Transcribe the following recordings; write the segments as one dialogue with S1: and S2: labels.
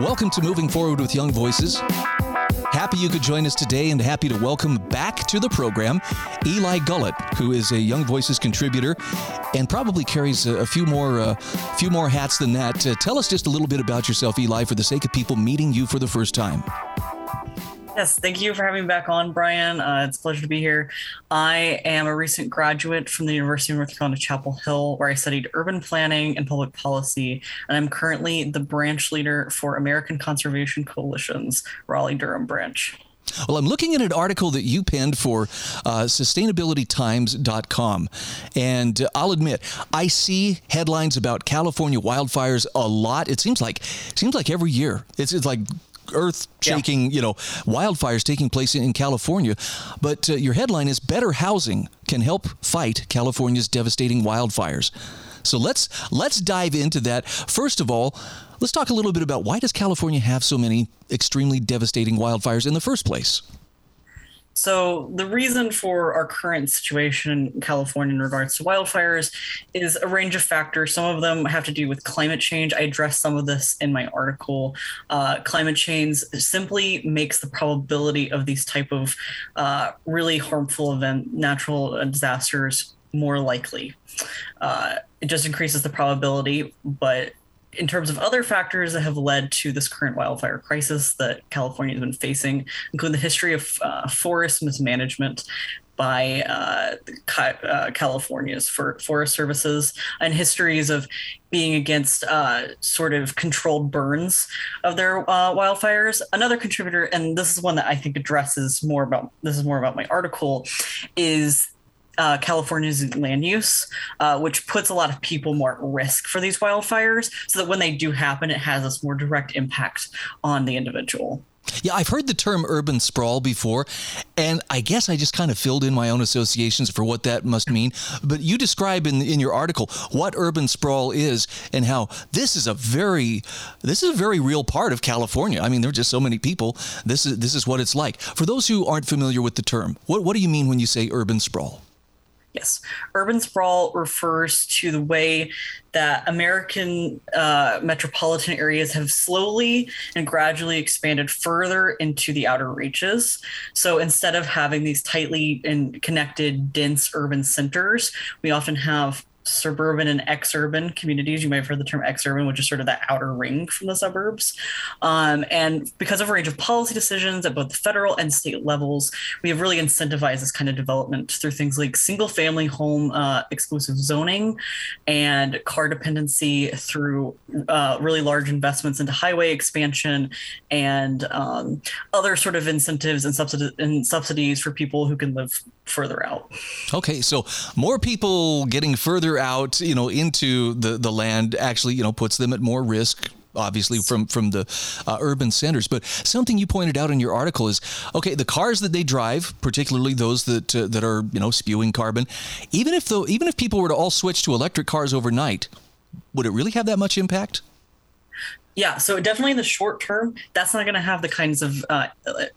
S1: Welcome to Moving Forward with Young Voices. Happy you could join us today and happy to welcome back to the program Eli Gullett, who is a Young Voices contributor and probably carries a, a few more uh, few more hats than that. Uh, tell us just a little bit about yourself, Eli, for the sake of people meeting you for the first time.
S2: Yes, thank you for having me back on, Brian. Uh, it's a pleasure to be here. I am a recent graduate from the University of North Carolina, Chapel Hill, where I studied urban planning and public policy, and I'm currently the branch leader for American Conservation Coalition's Raleigh Durham branch.
S1: Well, I'm looking at an article that you penned for uh, sustainabilitytimes.com. And uh, I'll admit, I see headlines about California wildfires a lot. It seems like seems like every year. It's, it's like earth shaking, yeah. you know, wildfires taking place in, California. But uh, your headline is Better Housing Can Help Fight California's Devastating Wildfires. So let's let's dive into that. First of all, let's talk a little bit about why does California have so many extremely devastating wildfires in the first place?
S2: So, the reason for our current situation in California in regards to wildfires is a range of factors. Some of them have to do with climate change. I address some of this in my article. Uh, climate change simply makes the probability of these type of uh, really harmful event, natural disasters, more likely. Uh, it just increases the probability, but in terms of other factors that have led to this current wildfire crisis that California has been facing, include the history of uh, forest mismanagement by uh, uh, California's for Forest Services and histories of being against uh, sort of controlled burns of their uh, wildfires. Another contributor, and this is one that I think addresses more about this is more about my article, is uh, California's land use, uh, which puts a lot of people more at risk for these wildfires, so that when they do happen, it has this more direct impact on the individual.
S1: Yeah, I've heard the term urban sprawl before, and I guess I just kind of filled in my own associations for what that must mean. But you describe in in your article what urban sprawl is and how this is a very this is a very real part of California. I mean, there are just so many people. This is this is what it's like. For those who aren't familiar with the term, what what do you mean when you say urban sprawl?
S2: Yes. Urban sprawl refers to the way that American uh, metropolitan areas have slowly and gradually expanded further into the outer reaches. So instead of having these tightly and connected, dense urban centers, we often have suburban and exurban communities. You might have heard the term exurban, which is sort of that outer ring from the suburbs. Um, and because of a range of policy decisions at both the federal and state levels, we have really incentivized this kind of development through things like single family home uh, exclusive zoning and car dependency through uh, really large investments into highway expansion and um, other sort of incentives and, subsidi- and subsidies for people who can live further out.
S1: Okay, so more people getting further out, you know, into the the land actually, you know, puts them at more risk obviously from from the uh, urban centers. But something you pointed out in your article is okay the cars that they drive particularly those that uh, that are you know spewing carbon even if though even if people were to all switch to electric cars overnight would it really have that much impact
S2: yeah, so definitely in the short term, that's not going to have the kinds of uh,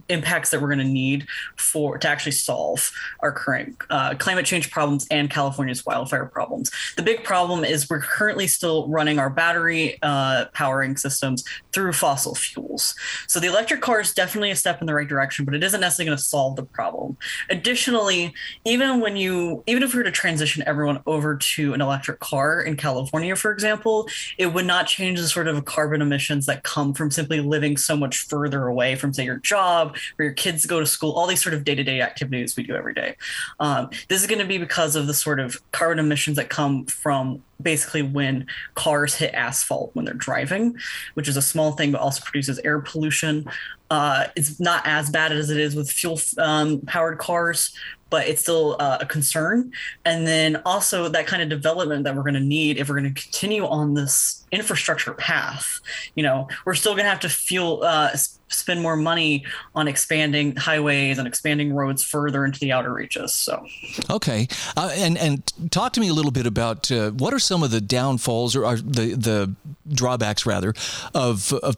S2: impacts that we're going to need for to actually solve our current uh, climate change problems and California's wildfire problems. The big problem is we're currently still running our battery uh, powering systems through fossil fuels. So the electric car is definitely a step in the right direction, but it isn't necessarily going to solve the problem. Additionally, even when you even if we were to transition everyone over to an electric car in California, for example, it would not change the sort of carbon emissions that come from simply living so much further away from, say, your job, where your kids go to school, all these sort of day to day activities we do every day. Um, this is going to be because of the sort of carbon emissions that come from basically when cars hit asphalt when they're driving, which is a small thing, but also produces air pollution. Uh, it's not as bad as it is with fuel um, powered cars, but it's still uh, a concern. And then also that kind of development that we're going to need if we're going to continue on this infrastructure path. You know, we're still going to have to fuel uh, spend more money on expanding highways and expanding roads further into the outer reaches. So,
S1: okay, uh, and and talk to me a little bit about uh, what are some of the downfalls or, the the drawbacks rather of, of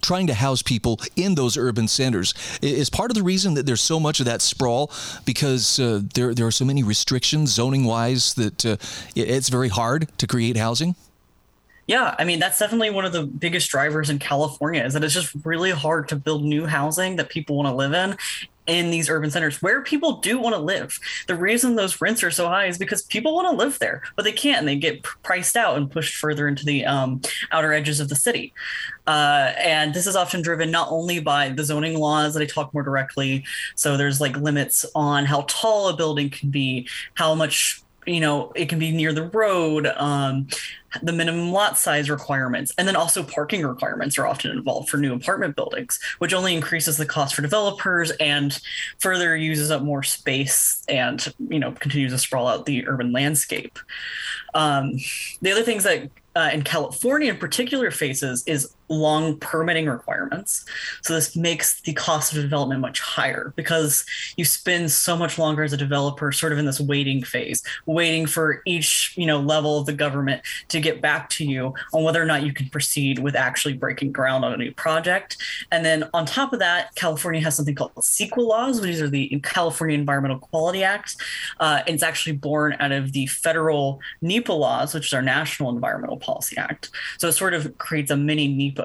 S1: trying to house people in those urban centers is part of the reason that there's so much of that sprawl because uh, there there are so many restrictions zoning wise that uh, it's very hard to create housing.
S2: Yeah, I mean that's definitely one of the biggest drivers in California is that it's just really hard to build new housing that people want to live in in these urban centers where people do want to live. The reason those rents are so high is because people want to live there, but they can't, and they get priced out and pushed further into the um, outer edges of the city. Uh, and this is often driven not only by the zoning laws that I talk more directly. So there's like limits on how tall a building can be, how much you know it can be near the road um, the minimum lot size requirements and then also parking requirements are often involved for new apartment buildings which only increases the cost for developers and further uses up more space and you know continues to sprawl out the urban landscape um, the other things that uh, in California in particular faces is long permitting requirements. So this makes the cost of development much higher because you spend so much longer as a developer sort of in this waiting phase, waiting for each, you know, level of the government to get back to you on whether or not you can proceed with actually breaking ground on a new project. And then on top of that, California has something called CEQA laws, which are the California Environmental Quality Act. Uh, it's actually born out of the federal NEPA laws, which is our National Environmental Policy Act. So it sort of creates a mini NEPA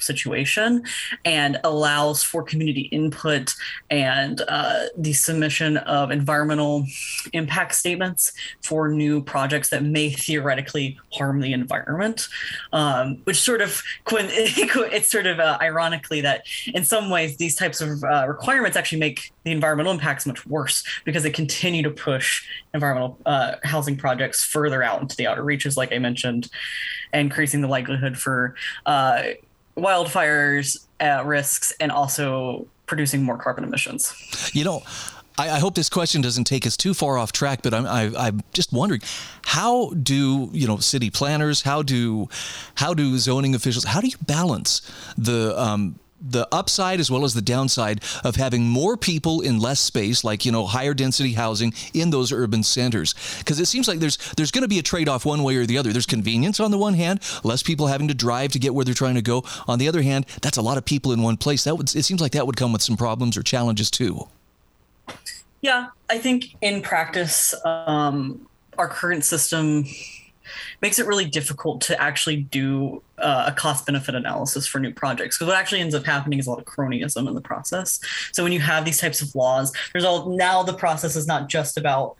S2: situation and allows for community input and uh, the submission of environmental impact statements for new projects that may theoretically harm the environment. Um, which sort of it's sort of uh, ironically that in some ways these types of uh, requirements actually make the environmental impacts much worse because they continue to push environmental uh, housing projects further out into the outer reaches, like I mentioned, increasing the likelihood for uh, wildfires uh, risks and also producing more carbon emissions.
S1: You know, I, I, hope this question doesn't take us too far off track, but I'm, i am just wondering, how do you know city planners, how do how do zoning officials, how do you balance the um, the upside as well as the downside of having more people in less space like you know higher density housing in those urban centers. Because it seems like there's there's going to be a trade-off one way or the other. There's convenience on the one hand less people having to drive to get where they're trying to go. On the other hand that's a lot of people in one place. That would it seems like that would come with some problems or challenges too.
S2: Yeah i think in practice um, our current system makes it really difficult to actually do uh, a cost benefit analysis for new projects because what actually ends up happening is a lot of cronyism in the process. So when you have these types of laws there's all now the process is not just about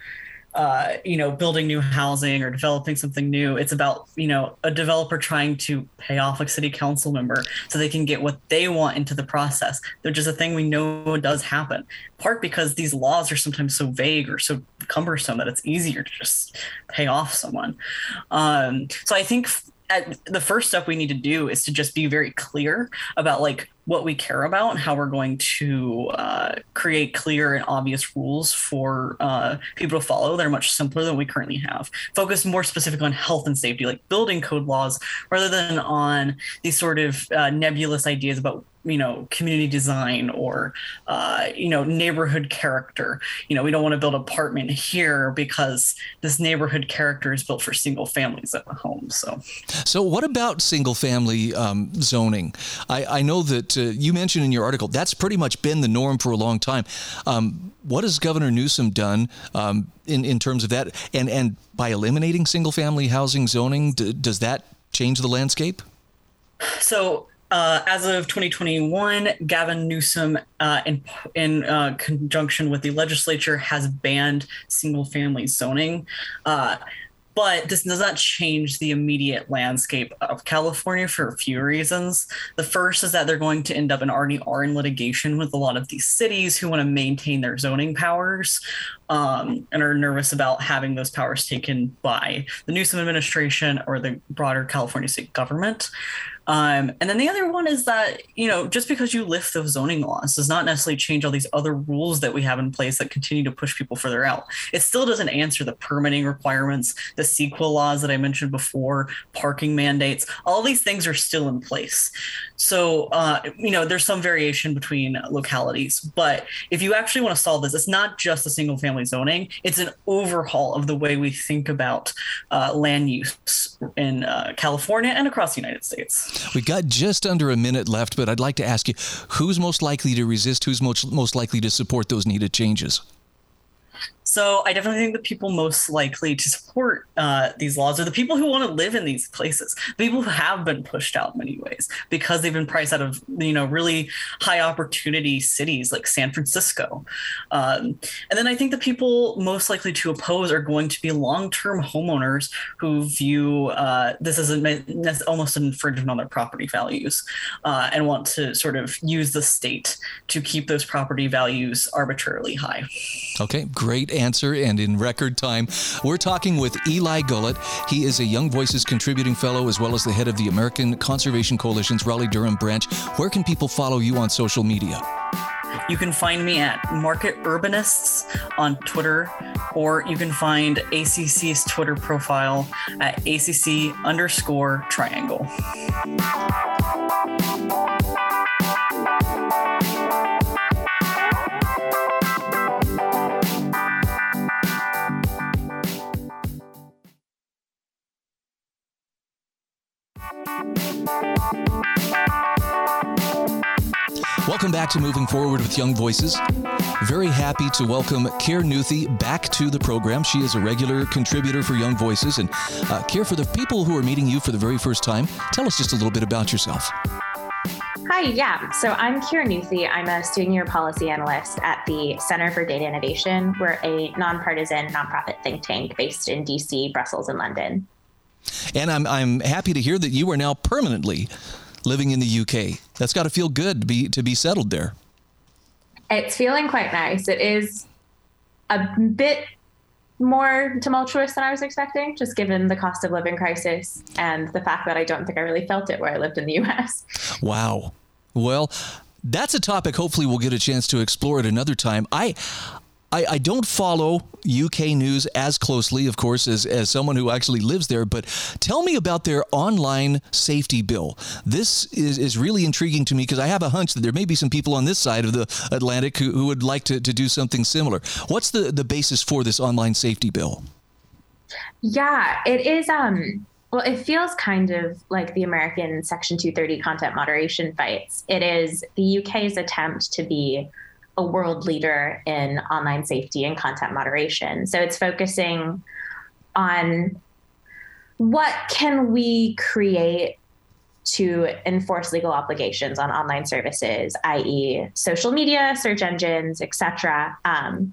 S2: uh, you know, building new housing or developing something new. It's about, you know, a developer trying to pay off a city council member so they can get what they want into the process, which is a thing we know does happen. Part because these laws are sometimes so vague or so cumbersome that it's easier to just pay off someone. Um, so I think at, the first step we need to do is to just be very clear about like what we care about and how we're going to uh, create clear and obvious rules for uh, people to follow that are much simpler than we currently have. Focus more specifically on health and safety, like building code laws, rather than on these sort of uh, nebulous ideas about you know community design or uh, you know neighborhood character. You know we don't want to build an apartment here because this neighborhood character is built for single families at the home so.
S1: So what about single family um, zoning? I, I know that uh, you mentioned in your article that's pretty much been the norm for a long time. Um, what has governor newsom done um, in, in terms of that? And and by eliminating single family housing zoning d- does that change the landscape?
S2: So uh, as of 2021, Gavin Newsom, uh, in in uh, conjunction with the legislature, has banned single-family zoning. But this does not change the immediate landscape of California for a few reasons. The first is that they're going to end up and already are in litigation with a lot of these cities who want to maintain their zoning powers um, and are nervous about having those powers taken by the Newsom administration or the broader California state government. Um, and then the other one is that, you know, just because you lift those zoning laws does not necessarily change all these other rules that we have in place that continue to push people further out. It still doesn't answer the permitting requirements, the CEQA laws that I mentioned before, parking mandates. All these things are still in place. So, uh, you know, there's some variation between localities. But if you actually want to solve this, it's not just a single family zoning, it's an overhaul of the way we think about uh, land use in uh, California and across the United States.
S1: We've got just under a minute left, but I'd like to ask you who's most likely to resist, who's most, most likely to support those needed changes?
S2: So I definitely think the people most likely to support uh, these laws are the people who want to live in these places, the people who have been pushed out in many ways because they've been priced out of you know really high opportunity cities like San Francisco. Um, and then I think the people most likely to oppose are going to be long term homeowners who view uh, this as a, almost an infringement on their property values uh, and want to sort of use the state to keep those property values arbitrarily high.
S1: Okay, great answer. And in record time, we're talking with Eli Gullett. He is a Young Voices contributing fellow as well as the head of the American Conservation Coalition's Raleigh Durham branch. Where can people follow you on social media?
S2: You can find me at Market Urbanists on Twitter, or you can find ACC's Twitter profile at ACC underscore triangle.
S1: Welcome back to Moving Forward with Young Voices. Very happy to welcome Kir Nuthi back to the program. She is a regular contributor for Young Voices. And uh, Kir, for the people who are meeting you for the very first time, tell us just a little bit about yourself.
S3: Hi, yeah. So I'm Kir Nuthi. I'm a senior policy analyst at the Center for Data Innovation. We're a nonpartisan nonprofit think tank based in DC, Brussels, and London.
S1: And I'm, I'm happy to hear that you are now permanently living in the UK. That's got to feel good to be to be settled there.
S3: It's feeling quite nice. It is a bit more tumultuous than I was expecting, just given the cost of living crisis and the fact that I don't think I really felt it where I lived in the US.
S1: Wow. Well, that's a topic hopefully we'll get a chance to explore at another time. I I, I, don't follow UK news as closely, of course, as, as someone who actually lives there, but tell me about their online safety bill. This is, is really intriguing to me because I have a hunch that there may be some people on this side of the Atlantic who, who would like to, to do something similar. What's the, the basis for this online safety bill?
S3: Yeah, it is. Um, well, it feels kind of like the American Section 230 content moderation fights. It is the UK's attempt to be a world leader in online safety and content moderation. So it's focusing on what can we create to enforce legal obligations on online services, i.e., social media, search engines, etc., um,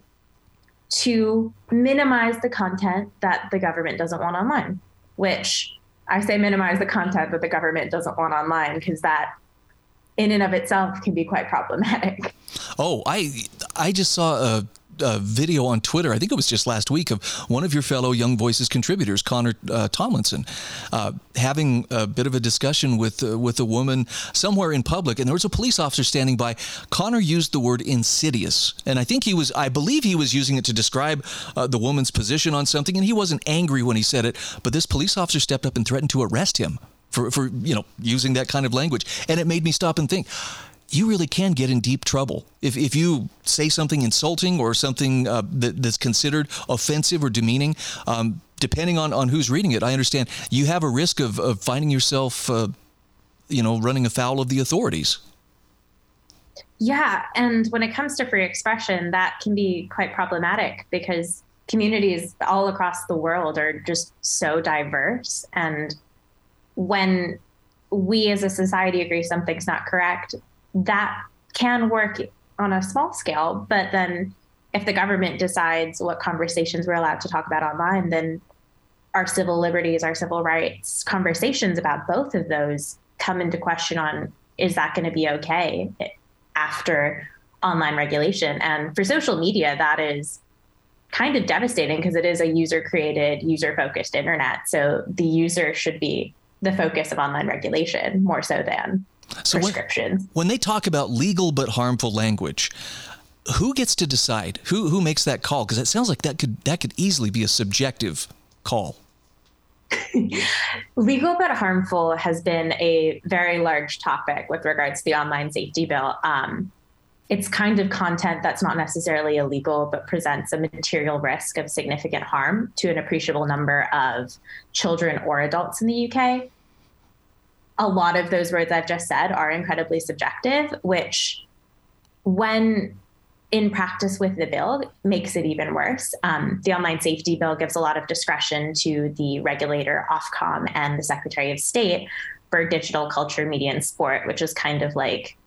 S3: to minimize the content that the government doesn't want online. Which I say minimize the content that the government doesn't want online because that in and of itself can be quite problematic.
S1: Oh, I I just saw a, video on Twitter. I think it was just last week of one of your fellow Young Voices contributors, Connor uh, Tomlinson, uh, having a bit of a discussion with uh, with a woman somewhere in public, and there was a police officer standing by. Connor used the word insidious, and I think he was, I believe he was using it to describe uh, the woman's position on something, and he wasn't angry when he said it, but this police officer stepped up and threatened to arrest him for, for you know using that kind of language. And it made me stop and think you really can get in deep trouble. If, if you say something insulting or something uh, that, that's considered offensive or demeaning um, depending on, on who's reading it i understand you have a risk of, of finding yourself uh, you know running afoul of the authorities.
S3: Yeah and when it comes to free expression that can be quite problematic because communities all across the world are just so diverse and when we as a society agree something's not correct, that can work on a small scale. But then if the government decides what conversations we're allowed to talk about online, then our civil liberties, our civil rights, conversations about both of those come into question on is that going to be okay after online regulation? And for social media, that is kind of devastating because it is a user created, user focused internet. So the user should be the focus of online regulation more so than so prescriptions.
S1: When, when they talk about legal but harmful language, who gets to decide? Who who makes that call? Because it sounds like that could that could easily be a subjective call.
S3: Legal but harmful has been a very large topic with regards to the online safety bill. Um, it's kind of content that's not necessarily illegal, but presents a material risk of significant harm to an appreciable number of children or adults in the UK. A lot of those words I've just said are incredibly subjective, which, when in practice with the bill makes it even worse. Um, the online safety bill gives a lot of discretion to the regulator, Ofcom, and the Secretary of State for digital culture, media, and sport, which is kind of like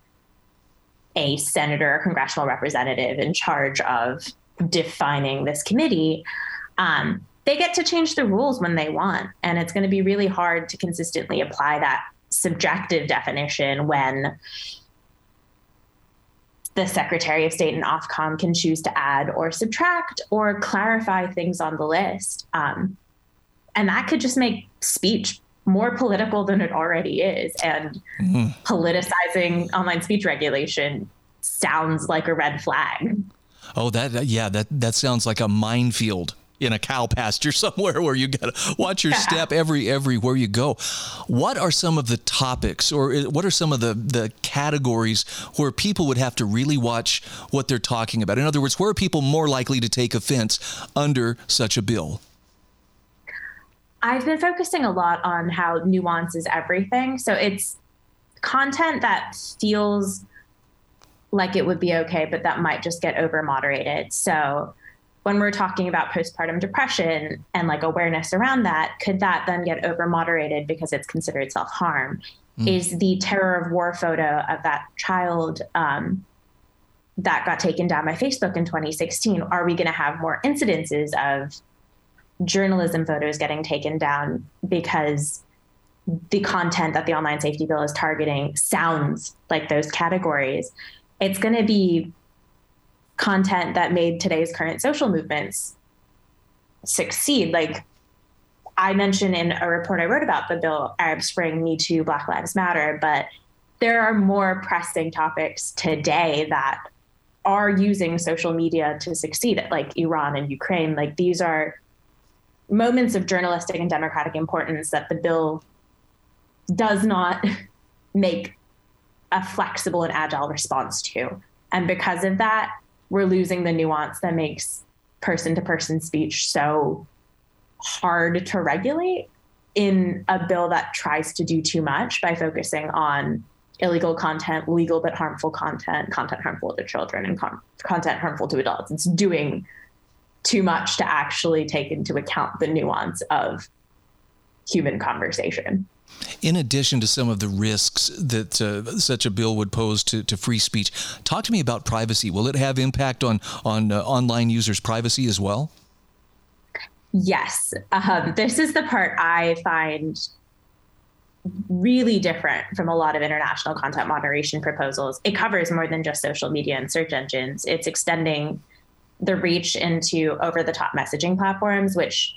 S3: a senator or congressional representative in charge of defining this committee. Um, they get to change the rules when they want. And it's going to be really hard to consistently apply that subjective definition when the Secretary of State and Ofcom can choose to add or subtract or clarify things on the list. Um, and that could just make speech more political than it already is. And mm-hmm. politicizing online speech regulation sounds like a red flag.
S1: Oh, that yeah, that that sounds like a minefield in a cow pasture somewhere where you got to watch your step every everywhere you go. What are some of the topics or uh, what are some of the the categories where people would have to really watch what they're talking about? In other words, where are people more likely to take offense under such a bill?
S3: I've been focusing a lot on how nuance is everything. So it's content that feels like it would be okay, but that might just get over moderated. So when we're talking about postpartum depression and like awareness around that, could that then get over moderated because it's considered self harm? Mm. Is the terror of war photo of that child um, that got taken down by Facebook in 2016? Are we going to have more incidences of journalism photos getting taken down because the content that the online safety bill is targeting sounds like those categories? It's going to be content that made today's current social movements succeed. Like I mentioned in a report I wrote about the bill, Arab Spring, Me Too, Black Lives Matter, but there are more pressing topics today that are using social media to succeed, like Iran and Ukraine. Like these are moments of journalistic and democratic importance that the bill does not make a flexible and agile response to. And because of that, we're losing the nuance that makes person to person speech so hard to regulate in a bill that tries to do too much by focusing on illegal content, legal but harmful content, content harmful to children, and con- content harmful to adults. It's doing too much to actually take into account the nuance of human conversation.
S1: In addition to some of the risks that uh, such a bill would pose to, to free speech, talk to me about privacy. Will it have impact on on uh, online users' privacy as well?
S3: Yes, um, this is the part I find really different from a lot of international content moderation proposals. It covers more than just social media and search engines. It's extending the reach into over the top messaging platforms, which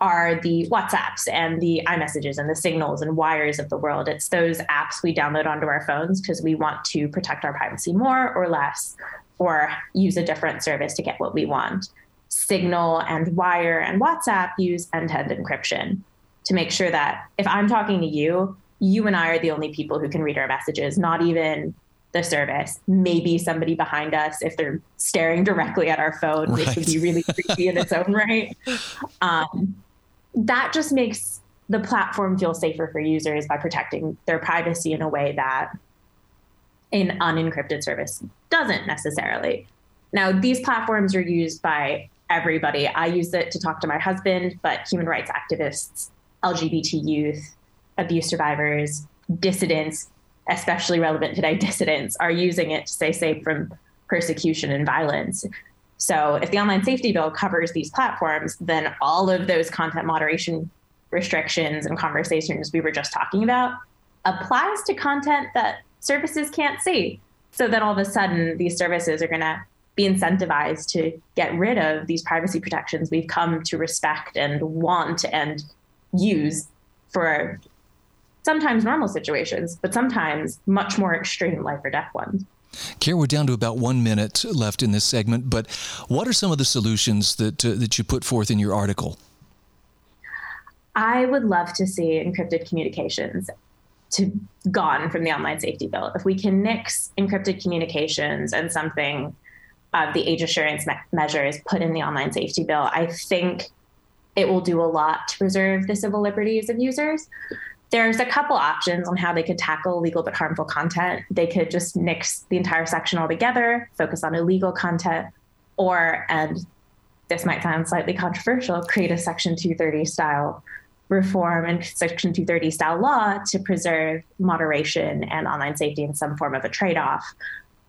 S3: are the WhatsApps and the iMessages and the signals and wires of the world. It's those apps we download onto our phones because we want to protect our privacy more or less, or use a different service to get what we want. Signal and Wire and WhatsApp use end to end encryption to make sure that if I'm talking to you, you and I are the only people who can read our messages, not even the service. Maybe somebody behind us if they're staring directly at our phone, right. which would be really creepy in its own right. Um, that just makes the platform feel safer for users by protecting their privacy in a way that an unencrypted service doesn't necessarily. Now, these platforms are used by everybody. I use it to talk to my husband, but human rights activists, LGBT youth, abuse survivors, dissidents, especially relevant today, dissidents are using it to stay safe from persecution and violence. So if the online safety bill covers these platforms, then all of those content moderation restrictions and conversations we were just talking about applies to content that services can't see. So then all of a sudden these services are going to be incentivized to get rid of these privacy protections we've come to respect and want and use for sometimes normal situations, but sometimes much more extreme life or death ones.
S1: Kara, we're down to about one minute left in this segment, but what are some of the solutions that, uh, that you put forth in your article?
S3: I would love to see encrypted communications to gone from the online safety bill. If we can nix encrypted communications and something of the age assurance me- measures put in the online safety bill, I think it will do a lot to preserve the civil liberties of users there's a couple options on how they could tackle legal but harmful content. They could just nix the entire section altogether, focus on illegal content, or, and this might sound slightly controversial, create a Section 230 style reform and Section 230 style law to preserve moderation and online safety in some form of a trade off.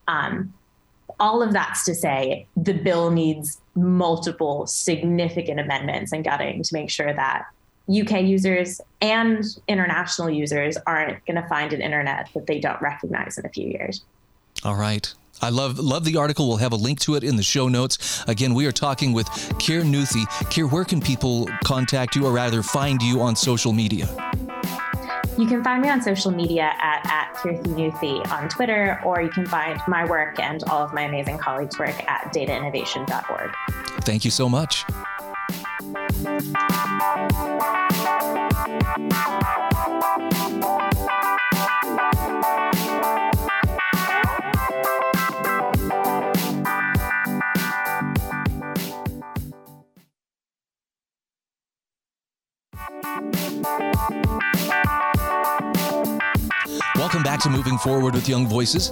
S3: Um, all of that's to say the bill needs multiple significant amendments and gutting to make sure that UK users and international users aren't going to find an internet that they don't recognize in a few years.
S1: All right. I love love the article. We'll have a link to it in the show notes. Again, we are talking with Kir Nuthi. Kir, where can people contact you or rather find you on social media?
S3: You can find me on social media at, at Nuthi on Twitter, or you can find my work and all of my amazing colleagues' work at datainnovation.org.
S1: Thank you so much. Música Welcome back to Moving Forward with Young Voices.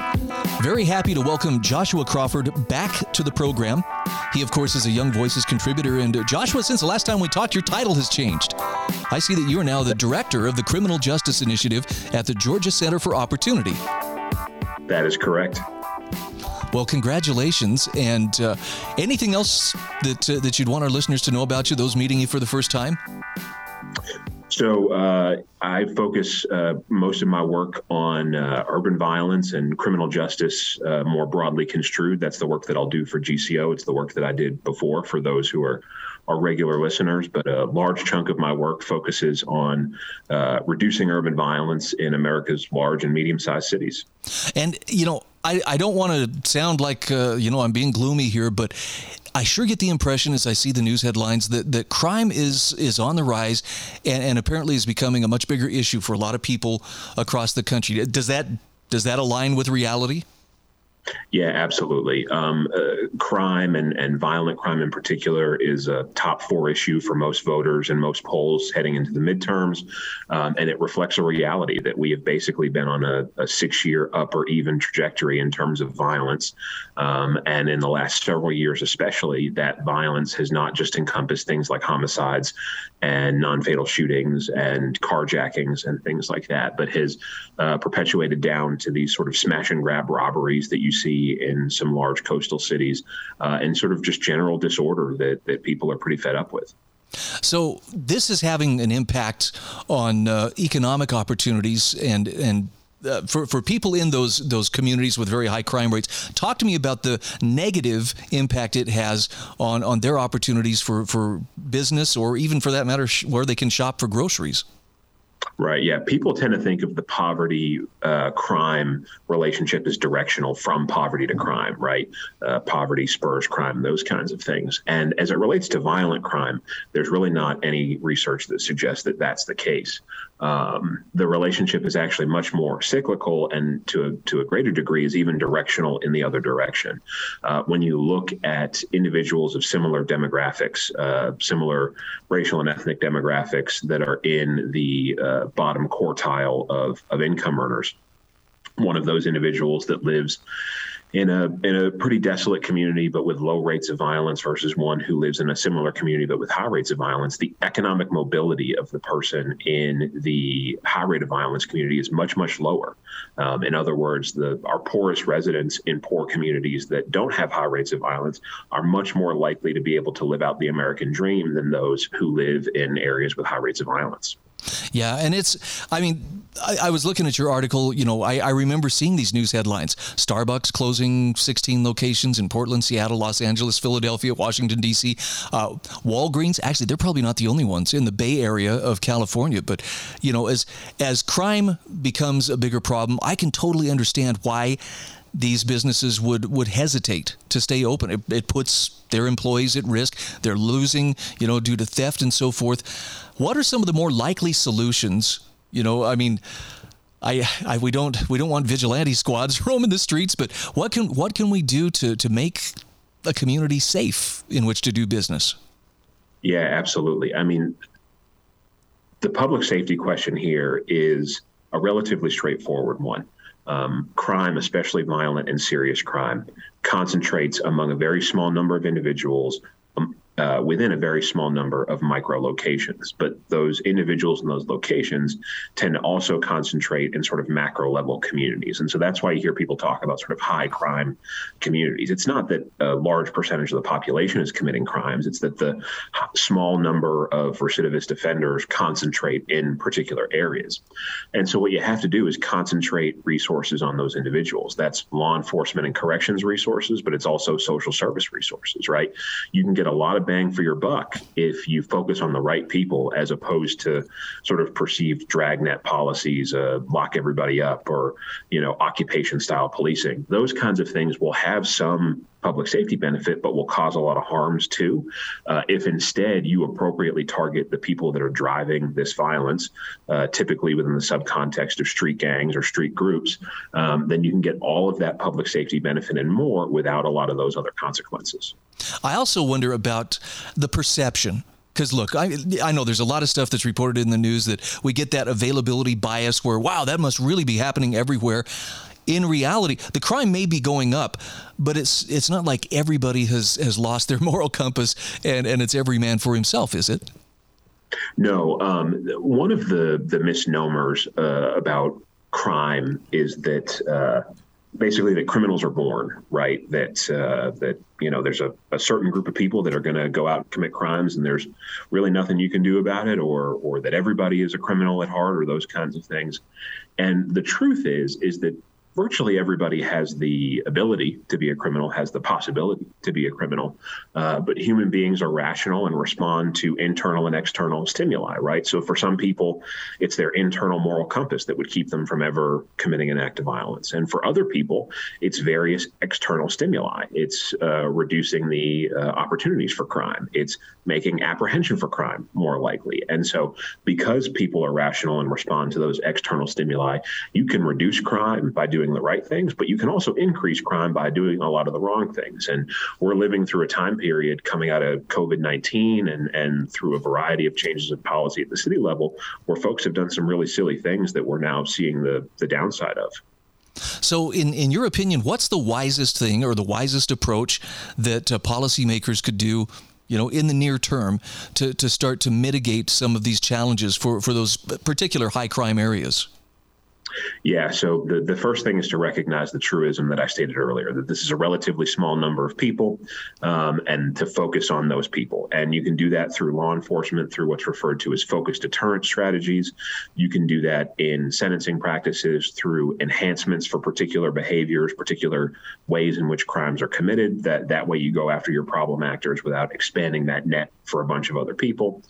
S1: Very happy to welcome Joshua Crawford back to the program. He, of course, is a Young Voices contributor. And Joshua, since the last time we talked, your title has changed. I see that you are now the director of the Criminal Justice Initiative at the Georgia Center for Opportunity.
S4: That is correct.
S1: Well, congratulations. And uh, anything else that, uh, that you'd want our listeners to know about you, those meeting you for the first time?
S4: So uh, I focus uh, most of my work on uh, urban violence and criminal justice uh, more broadly construed. That's the work that I'll do for GCO. It's the work that I did before for those who are are regular listeners. But a large chunk of my work focuses on uh, reducing urban violence in America's large and medium sized cities.
S1: And you know, I, I don't want to sound like uh, you know I'm being gloomy here, but I sure get the impression as I see the news headlines that, that crime is is on the rise and, and apparently is becoming a much bigger issue for a lot of people across the country. Does that does that align with reality?
S4: Yeah, absolutely. Um, uh, crime and, and violent crime in particular is a top four issue for most voters and most polls heading into the midterms. Um, and it reflects a reality that we have basically been on a, a six year up or even trajectory in terms of violence. Um, and in the last several years, especially, that violence has not just encompassed things like homicides and non fatal shootings and carjackings and things like that, but has uh, perpetuated down to these sort of smash and grab robberies that you see in some large coastal cities uh, and sort of just general disorder that, that people are pretty fed up with.
S1: So this is having an impact on uh, economic opportunities and and uh, for, for people in those those communities with very high crime rates. Talk to me about the negative impact it has on on their opportunities for for business or even for that matter sh- where they can shop for groceries.
S4: Right. Yeah. People tend to think of the poverty uh, crime relationship as directional from poverty to crime, right? Uh, poverty spurs crime, those kinds of things. And as it relates to violent crime, there's really not any research that suggests that that's the case um, the relationship is actually much more cyclical and to a, to a greater degree is even directional in the other direction. Uh, when you look at individuals of similar demographics, uh, similar racial and ethnic demographics that are in the uh, bottom quartile of, of income earners, one of those individuals that lives in a in a pretty desolate community but with low rates of violence versus one who lives in a similar community but with high rates of violence the economic mobility of the person in the high rate of violence community is much much lower. Um, in other words the our poorest residents in poor communities that don't have high rates of violence are much more likely to be able to live out the american dream than those who live in areas with high rates of violence
S1: yeah, and it's, I mean, I, I, was looking at your article. You know, I, I remember seeing these news headlines Starbucks closing 16 locations in Portland, Seattle, Los Angeles, Philadelphia, Washington, D.C. Uh, Walgreens, actually, they're probably not the only ones in the Bay Area of California. But, you know, as, as crime becomes a bigger problem, I can totally understand why these businesses would would hesitate to stay open. It, it, puts their employees at risk. They're losing, you know, due to theft and so forth. What are some of the more likely solutions? You know, I mean. I, I, we don't we don't want vigilante squads roaming the streets, but what can what can we do to to make a community safe in which to do business?
S4: Yeah, absolutely. I mean, the public safety question here is a relatively straightforward one. Um, crime, especially violent and serious crime, concentrates among a very small number of individuals um, uh, within a very small number of micro locations. But those individuals in those locations tend to also concentrate in sort of macro level communities. And so that's why you hear people talk about sort of high crime communities. It's not that a large percentage of the population is committing crimes, it's that the small number of recidivist offenders concentrate in particular areas. And so what you have to do is concentrate resources on those individuals. That's law enforcement and corrections resources, but it's also social service resources, right? You can get a lot of bang for your buck if you focus on the right people as opposed to sort of perceived dragnet policies, uh, lock everybody up, or you know occupation style policing. Those kinds of things will have some public safety benefit, but will cause a lot of harms too. Uh, if instead you appropriately target the people that are driving this violence, uh, typically within the subcontext of street gangs or street groups, um, then you can get all of that public safety benefit and more without a lot of those other consequences.
S1: I also wonder about the perception because look, I, I know there's a lot of stuff that's reported in the news that we get that availability bias where, wow, that must really be happening everywhere in reality, the crime may be going up, but it's it's not like everybody has has lost their moral compass and and it's every man for himself, is it?
S4: No. Um, one of the the misnomers uh, about crime is that. Uh, basically, that criminals are born, right? That uh, that you know, there's a, a certain group of people that are going to go out and commit crimes, and there's really nothing you can do about it, or or that everybody is a criminal at heart, or those kinds of things. And the truth is, is that virtually everybody has the ability to be a criminal, has the possibility to be a criminal. Uh, but human beings are rational and respond to internal and external stimuli, right? So for some people, it's their internal moral compass that would keep them from ever committing an act of violence. And for other people, it's various external stimuli. It's uh, reducing the uh, opportunities for crime, it's making apprehension for crime more likely. And so because people are rational and respond to those external stimuli, you can reduce crime by doing doing the right things, but you can also increase crime by doing a lot of the wrong things. And we're living through a time period coming out of COVID 19 and, and through a variety of changes in policy at the city level where folks have done some really silly things that we're now seeing the, the downside of.
S1: So, in, in your opinion, what's the wisest thing or the wisest approach that uh, policymakers could do you know, in the near term to, to start to mitigate some of these challenges for, for those particular high crime areas?
S4: Yeah. So the, the first thing is to recognize the truism that I stated earlier that this is a relatively small number of people um, and to focus on those people. And you can do that through law enforcement, through what's referred to as focused deterrent strategies. You can do that in sentencing practices through enhancements for particular behaviors, particular ways in which crimes are committed. That, that way you go after your problem actors without expanding that net for a bunch of other people.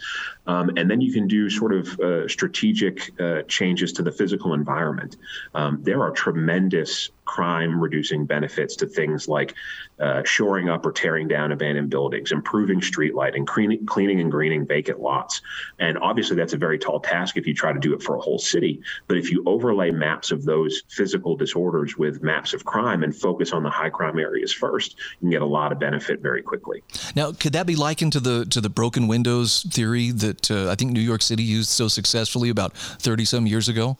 S4: Um, and then you can do sort of uh, strategic uh, changes to the physical environment. Um, there are tremendous crime reducing benefits to things like uh, shoring up or tearing down abandoned buildings, improving street lighting, cleaning, cleaning and greening vacant lots. And obviously, that's a very tall task if you try to do it for a whole city. But if you overlay maps of those physical disorders with maps of crime and focus on the high crime areas first, you can get a lot of benefit very quickly.
S1: Now, could that be likened to the to the broken windows theory that uh, I think New York City used so successfully about thirty some years ago?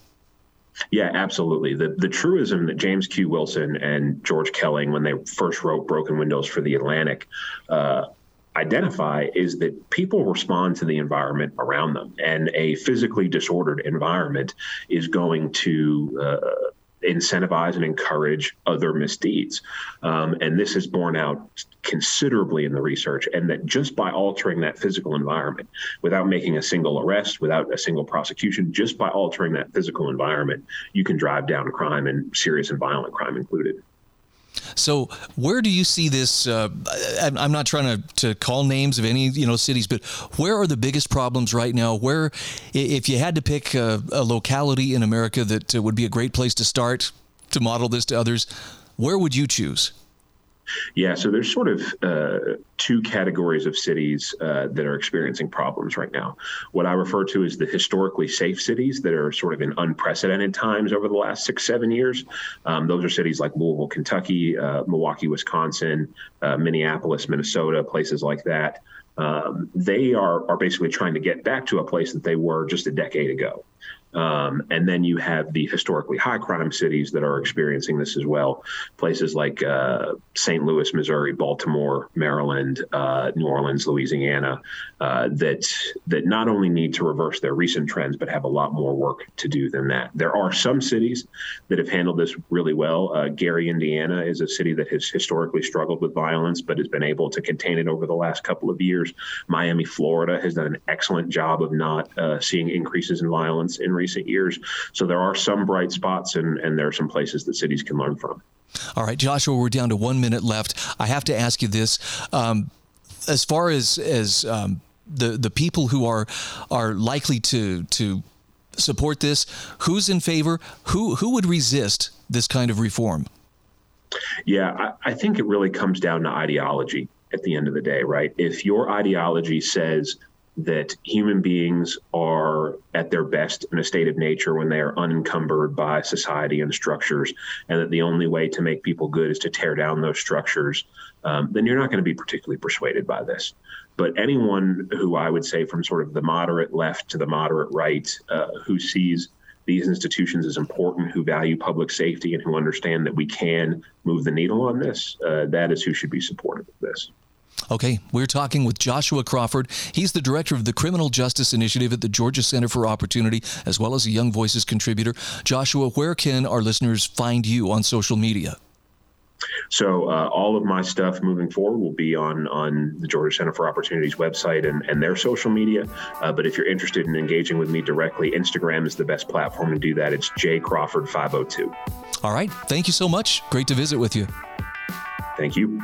S4: Yeah, absolutely. The the truism that James Q. Wilson and George Kelling, when they first wrote Broken Windows for the Atlantic, uh, identify is that people respond to the environment around them, and a physically disordered environment is going to uh, incentivize and encourage other misdeeds. Um, and this is borne out considerably in the research, and that just by altering that physical environment, without making a single arrest, without a single prosecution, just by altering that physical environment, you can drive down crime and serious and violent crime included.
S1: So, where do you see this? Uh, I'm not trying to, to call names of any you know cities, but where are the biggest problems right now? Where, if you had to pick a, a locality in America that uh, would be a great place to start to model this to others, where would you choose?
S4: Yeah, so there's sort of uh, two categories of cities uh, that are experiencing problems right now. What I refer to as the historically safe cities that are sort of in unprecedented times over the last six, seven years. Um, those are cities like Louisville, Kentucky, uh, Milwaukee, Wisconsin, uh, Minneapolis, Minnesota, places like that. um, they are are basically trying to get back to a place that they were just a decade ago. Um, and then you have the historically high crime cities that are experiencing this as well. Places like uh, St. Louis, Missouri, Baltimore, Maryland, uh, New Orleans, Louisiana, uh, that that not only need to reverse their recent trends, but have a lot more work to do than that. There are some cities that have handled this really well. Uh, Gary, Indiana, is a city that has historically struggled with violence, but has been able to contain it over the last couple of years. Miami, Florida, has done an excellent job of not uh, seeing increases in violence in recent years. So there are some bright spots, and, and there are some places that cities can learn from.
S1: All right, Joshua, we're down to one minute left. I have to ask you this. Um, as far as as um, the the people who are are likely to to support this, who's in favor? Who who would resist this kind of reform?
S4: Yeah, I, I think it really comes down to ideology at the end of the day, right? If your ideology says that human beings are at their best in a state of nature when they are unencumbered by society and structures, and that the only way to make people good is to tear down those structures, um, then you're not going to be particularly persuaded by this. But anyone who I would say from sort of the moderate left to the moderate right uh, who sees these institutions as important, who value public safety, and who understand that we can move the needle on this, uh, that is who should be supportive of this.
S1: Okay, we're talking with Joshua Crawford. He's the director of the Criminal Justice Initiative at the Georgia Center for Opportunity, as well as a Young Voices contributor. Joshua, where can our listeners find you on social media?
S4: So uh, all of my stuff moving forward will be on on the Georgia Center for Opportunities website and, and their social media. Uh, but if you're interested in engaging with me directly, Instagram is the best platform to do that. It's J Crawford 502.
S1: All right. Thank you so much. Great to visit with you.
S4: Thank you.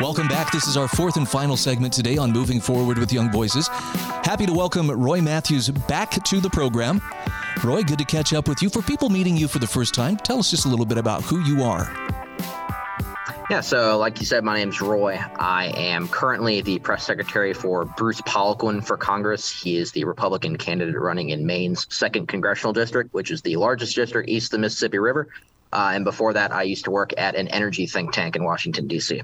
S1: Welcome back. This is our fourth and final segment today on Moving Forward with Young Voices. Happy to welcome Roy Matthews back to the program. Roy, good to catch up with you. For people meeting you for the first time, tell us just a little bit about who you are.
S5: Yeah, so like you said, my name is Roy. I am currently the press secretary for Bruce Poliquin for Congress. He is the Republican candidate running in Maine's second congressional district, which is the largest district east of the Mississippi River. Uh, and before that, I used to work at an energy think tank in Washington, D.C.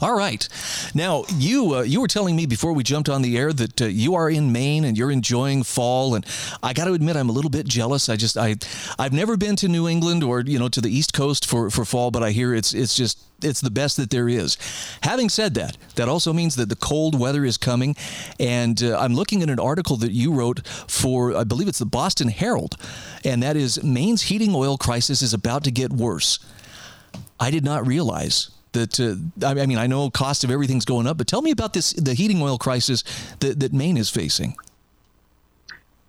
S1: All right. Now you uh, you were telling me before we jumped on the air that uh, you are in Maine and you're enjoying fall, and I got to admit I'm a little bit jealous. I just I I've never been to New England or you know to the East Coast for for fall, but I hear it's it's just it's the best that there is. Having said that, that also means that the cold weather is coming, and uh, I'm looking at an article that you wrote for I believe it's the Boston Herald, and that is Maine's heating oil crisis is about to get worse. I did not realize that uh, I mean I know cost of everything's going up, but tell me about this the heating oil crisis that, that Maine is facing.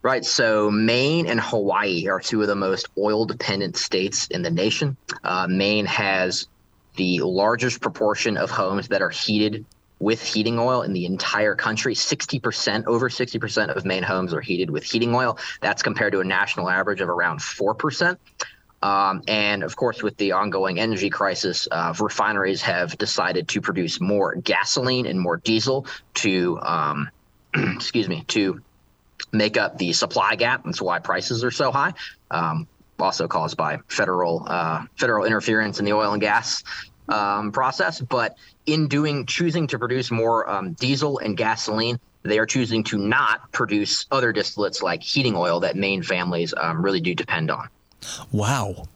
S5: Right. So Maine and Hawaii are two of the most oil dependent states in the nation. Uh, Maine has the largest proportion of homes that are heated with heating oil in the entire country. 60%, over 60% of Maine homes are heated with heating oil. That's compared to a national average of around 4%. Um, and of course, with the ongoing energy crisis, uh, refineries have decided to produce more gasoline and more diesel to, um, excuse me, to make up the supply gap. That's why prices are so high. Um, also caused by federal uh, federal interference in the oil and gas um, process. But in doing, choosing to produce more um, diesel and gasoline, they are choosing to not produce other distillates like heating oil that Maine families um, really do depend on.
S1: Wow.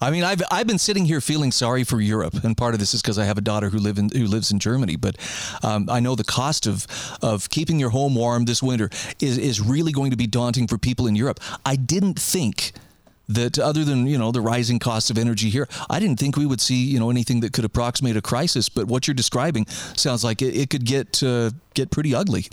S1: I mean, I've I've been sitting here feeling sorry for Europe, and part of this is because I have a daughter who live in who lives in Germany. But um, I know the cost of of keeping your home warm this winter is is really going to be daunting for people in Europe. I didn't think that other than you know the rising cost of energy here, I didn't think we would see you know anything that could approximate a crisis. But what you're describing sounds like it, it could get uh, get pretty ugly.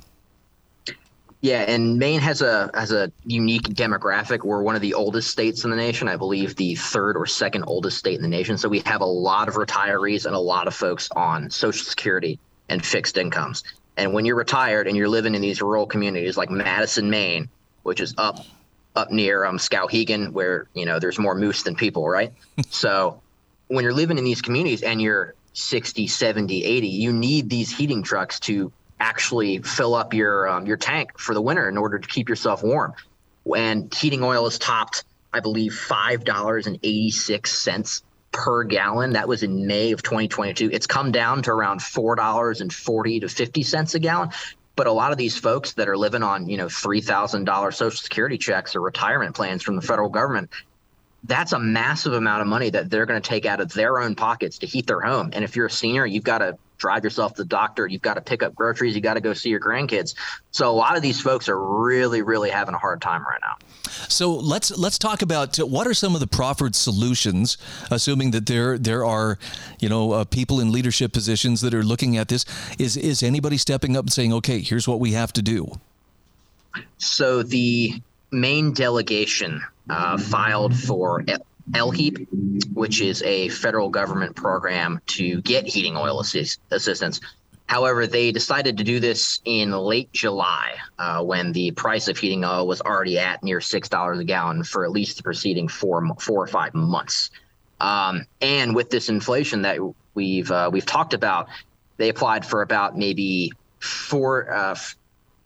S5: Yeah, and Maine has a has a unique demographic. We're one of the oldest states in the nation. I believe the third or second oldest state in the nation. So we have a lot of retirees and a lot of folks on Social Security and fixed incomes. And when you're retired and you're living in these rural communities like Madison, Maine, which is up up near um, Skowhegan, where you know there's more moose than people, right? so when you're living in these communities and you're 60, 70, 80, you need these heating trucks to actually fill up your um, your tank for the winter in order to keep yourself warm. And heating oil is topped, I believe, five dollars and eighty six cents per gallon. That was in May of 2022. It's come down to around four dollars and forty to fifty cents a gallon. But a lot of these folks that are living on, you know, three thousand dollars Social Security checks or retirement plans from the federal government, that's a massive amount of money that they're going to take out of their own pockets to heat their home. And if you're a senior, you've got to drive yourself to the doctor, you've got to pick up groceries, you got to go see your grandkids. So a lot of these folks are really, really having a hard time right now.
S1: So let's let's talk about uh, what are some of the proffered solutions, assuming that there there are, you know, uh, people in leadership positions that are looking at this. Is is anybody stepping up and saying, okay, here's what we have to do?
S5: So the Maine delegation uh, filed for LIHEAP, which is a federal government program to get heating oil assist- assistance. However, they decided to do this in late July uh, when the price of heating oil was already at near six dollars a gallon for at least the preceding four four or five months. Um, and with this inflation that we've uh, we've talked about, they applied for about maybe four uh,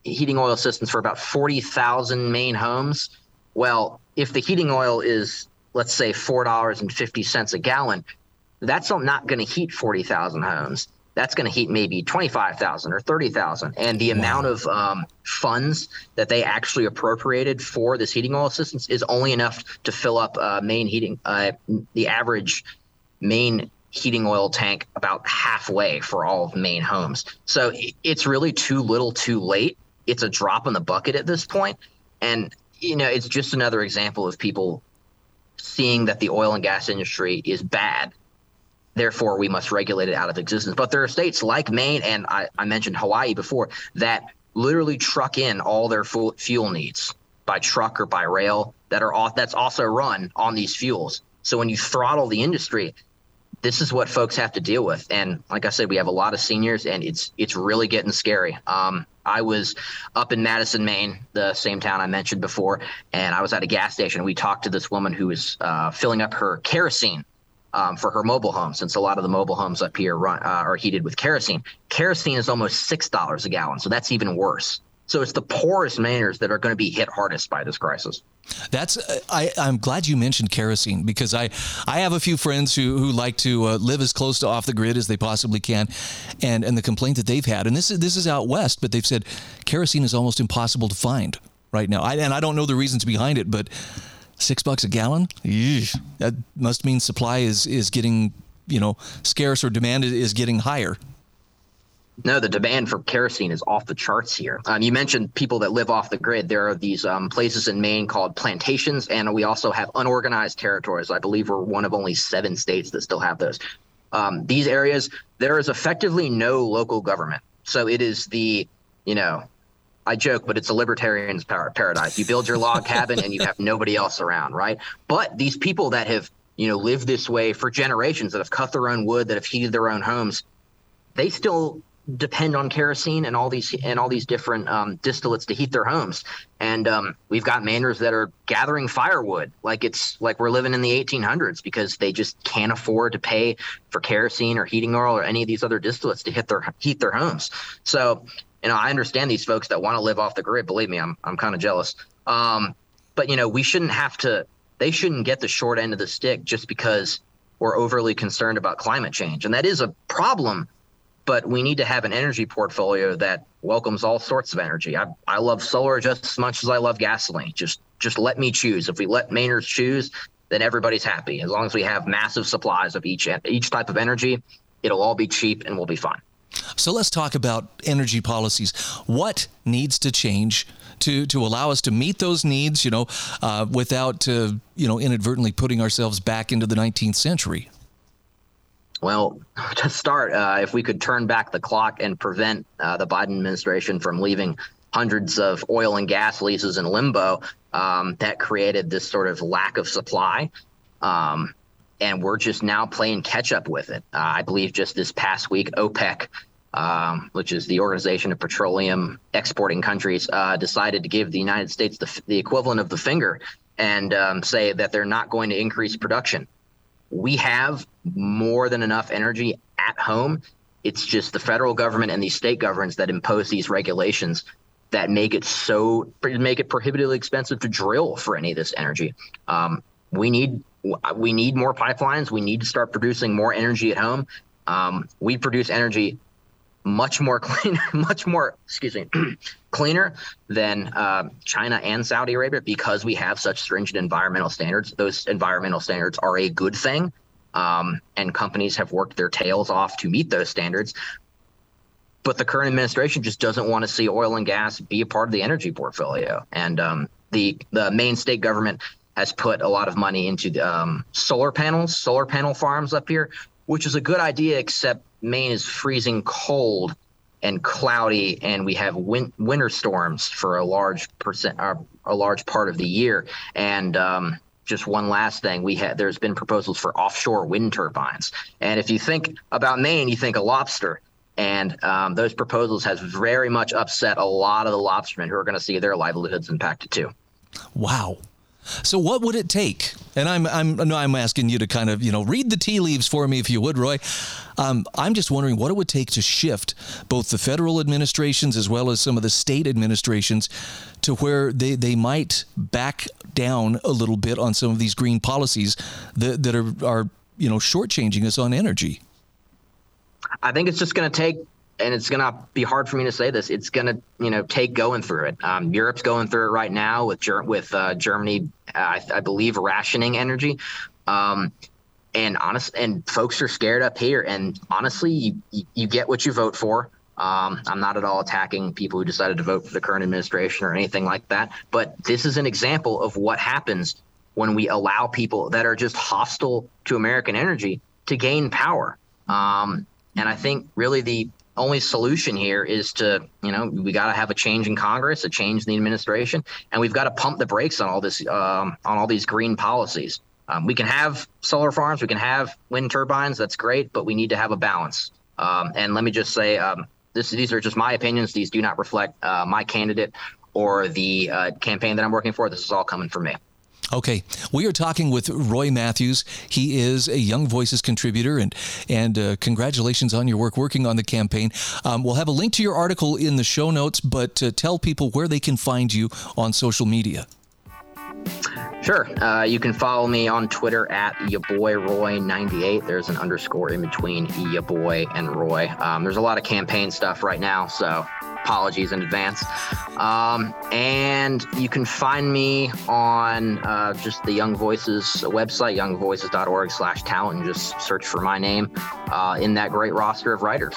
S5: heating oil assistance for about forty thousand Maine homes. Well, if the heating oil is let's say $4.50 a gallon, that's not going to heat 40,000 homes. That's going to heat maybe 25,000 or 30,000. And the wow. amount of um, funds that they actually appropriated for this heating oil assistance is only enough to fill up uh, Maine heating, uh, the average Maine heating oil tank about halfway for all of Maine homes. So it's really too little too late. It's a drop in the bucket at this point. And, you know, it's just another example of people seeing that the oil and gas industry is bad. Therefore, we must regulate it out of existence. But there are states like Maine and I, I mentioned Hawaii before that literally truck in all their fuel needs by truck or by rail that are off, that's also run on these fuels. So when you throttle the industry, this is what folks have to deal with. And like I said, we have a lot of seniors, and it's it's really getting scary. Um, I was up in Madison, Maine, the same town I mentioned before, and I was at a gas station. We talked to this woman who was uh, filling up her kerosene um, for her mobile home, since a lot of the mobile homes up here run, uh, are heated with kerosene. Kerosene is almost six dollars a gallon, so that's even worse. So it's the poorest Mainers that are going to be hit hardest by this crisis.
S1: That's I, I'm glad you mentioned kerosene because I, I have a few friends who, who like to uh, live as close to off the grid as they possibly can, and and the complaint that they've had, and this is this is out west, but they've said kerosene is almost impossible to find right now. I, and I don't know the reasons behind it, but six bucks a gallon, that must mean supply is is getting you know scarce or demand is getting higher.
S5: No, the demand for kerosene is off the charts here. Um, you mentioned people that live off the grid. There are these um, places in Maine called plantations, and we also have unorganized territories. I believe we're one of only seven states that still have those. Um, these areas, there is effectively no local government. So it is the, you know, I joke, but it's a libertarian's paradise. You build your log cabin and you have nobody else around, right? But these people that have, you know, lived this way for generations, that have cut their own wood, that have heated their own homes, they still depend on kerosene and all these and all these different um, distillates to heat their homes. And um, we've got Mainers that are gathering firewood like it's like we're living in the 1800s because they just can't afford to pay for kerosene or heating oil or any of these other distillates to hit their heat their homes. So you know I understand these folks that want to live off the grid. Believe me, I'm I'm kind of jealous. Um, but you know we shouldn't have to. They shouldn't get the short end of the stick just because we're overly concerned about climate change, and that is a problem but we need to have an energy portfolio that welcomes all sorts of energy. I, I love solar just as much as I love gasoline. Just just let me choose. If we let Mainers choose, then everybody's happy. As long as we have massive supplies of each each type of energy, it'll all be cheap and we'll be fine.
S1: So let's talk about energy policies. What needs to change to to allow us to meet those needs? You know, uh, without uh, you know inadvertently putting ourselves back into the 19th century.
S5: Well, to start, uh, if we could turn back the clock and prevent uh, the Biden administration from leaving hundreds of oil and gas leases in limbo, um, that created this sort of lack of supply. Um, and we're just now playing catch up with it. Uh, I believe just this past week, OPEC um, which is the Organization of Petroleum Exporting Countries, uh, decided to give the United States the, the equivalent of the finger and um, say that they're not going to increase production. We have more than enough energy at home. It's just the federal government and these state governments that impose these regulations that make it so make it prohibitively expensive to drill for any of this energy. Um, we need we need more pipelines. We need to start producing more energy at home. Um, we produce energy much more clean, much more, excuse me, cleaner than uh, China and Saudi Arabia because we have such stringent environmental standards. Those environmental standards are a good thing, um, and companies have worked their tails off to meet those standards. But the current administration just doesn't want to see oil and gas be a part of the energy portfolio, and um, the the Maine state government has put a lot of money into um, solar panels, solar panel farms up here, which is a good idea, except Maine is freezing cold and cloudy, and we have win- winter storms for a large percent, uh, a large part of the year. And um, just one last thing, we had there's been proposals for offshore wind turbines, and if you think about Maine, you think a lobster. And um, those proposals has very much upset a lot of the lobstermen who are going to see their livelihoods impacted too.
S1: Wow. So what would it take? And I'm I'm no, I'm asking you to kind of you know read the tea leaves for me if you would, Roy. Um, I'm just wondering what it would take to shift both the federal administrations as well as some of the state administrations to where they, they might back down a little bit on some of these green policies that, that are, are you know shortchanging us on energy.
S5: I think it's just going to take and it's going to be hard for me to say this. It's going to, you know, take going through it. Um, Europe's going through it right now with with uh, Germany, I, I, believe, rationing energy. Um, and honest, and folks are scared up here. And honestly, you, you, get what you vote for. Um, I'm not at all attacking people who decided to vote for the current administration or anything like that. But this is an example of what happens when we allow people that are just hostile to American energy to gain power. Um, and I think really the only solution here is to, you know, we got to have a change in Congress, a change in the administration, and we've got to pump the brakes on all this, um, on all these green policies. Um, we can have solar farms, we can have wind turbines. That's great, but we need to have a balance. Um, and let me just say, um, this, these are just my opinions. These do not reflect uh, my candidate or the uh, campaign that I'm working for. This is all coming from me.
S1: Okay, we are talking with Roy Matthews. He is a Young Voices contributor, and and uh, congratulations on your work working on the campaign. Um, we'll have a link to your article in the show notes, but uh, tell people where they can find you on social media.
S5: Sure. Uh, you can follow me on Twitter at yaboyroy98. There's an underscore in between yaboy and Roy. Um, there's a lot of campaign stuff right now, so apologies in advance. Um, and you can find me on uh, just the Young Voices website, youngvoices.org slash talent, and just search for my name uh, in that great roster of writers.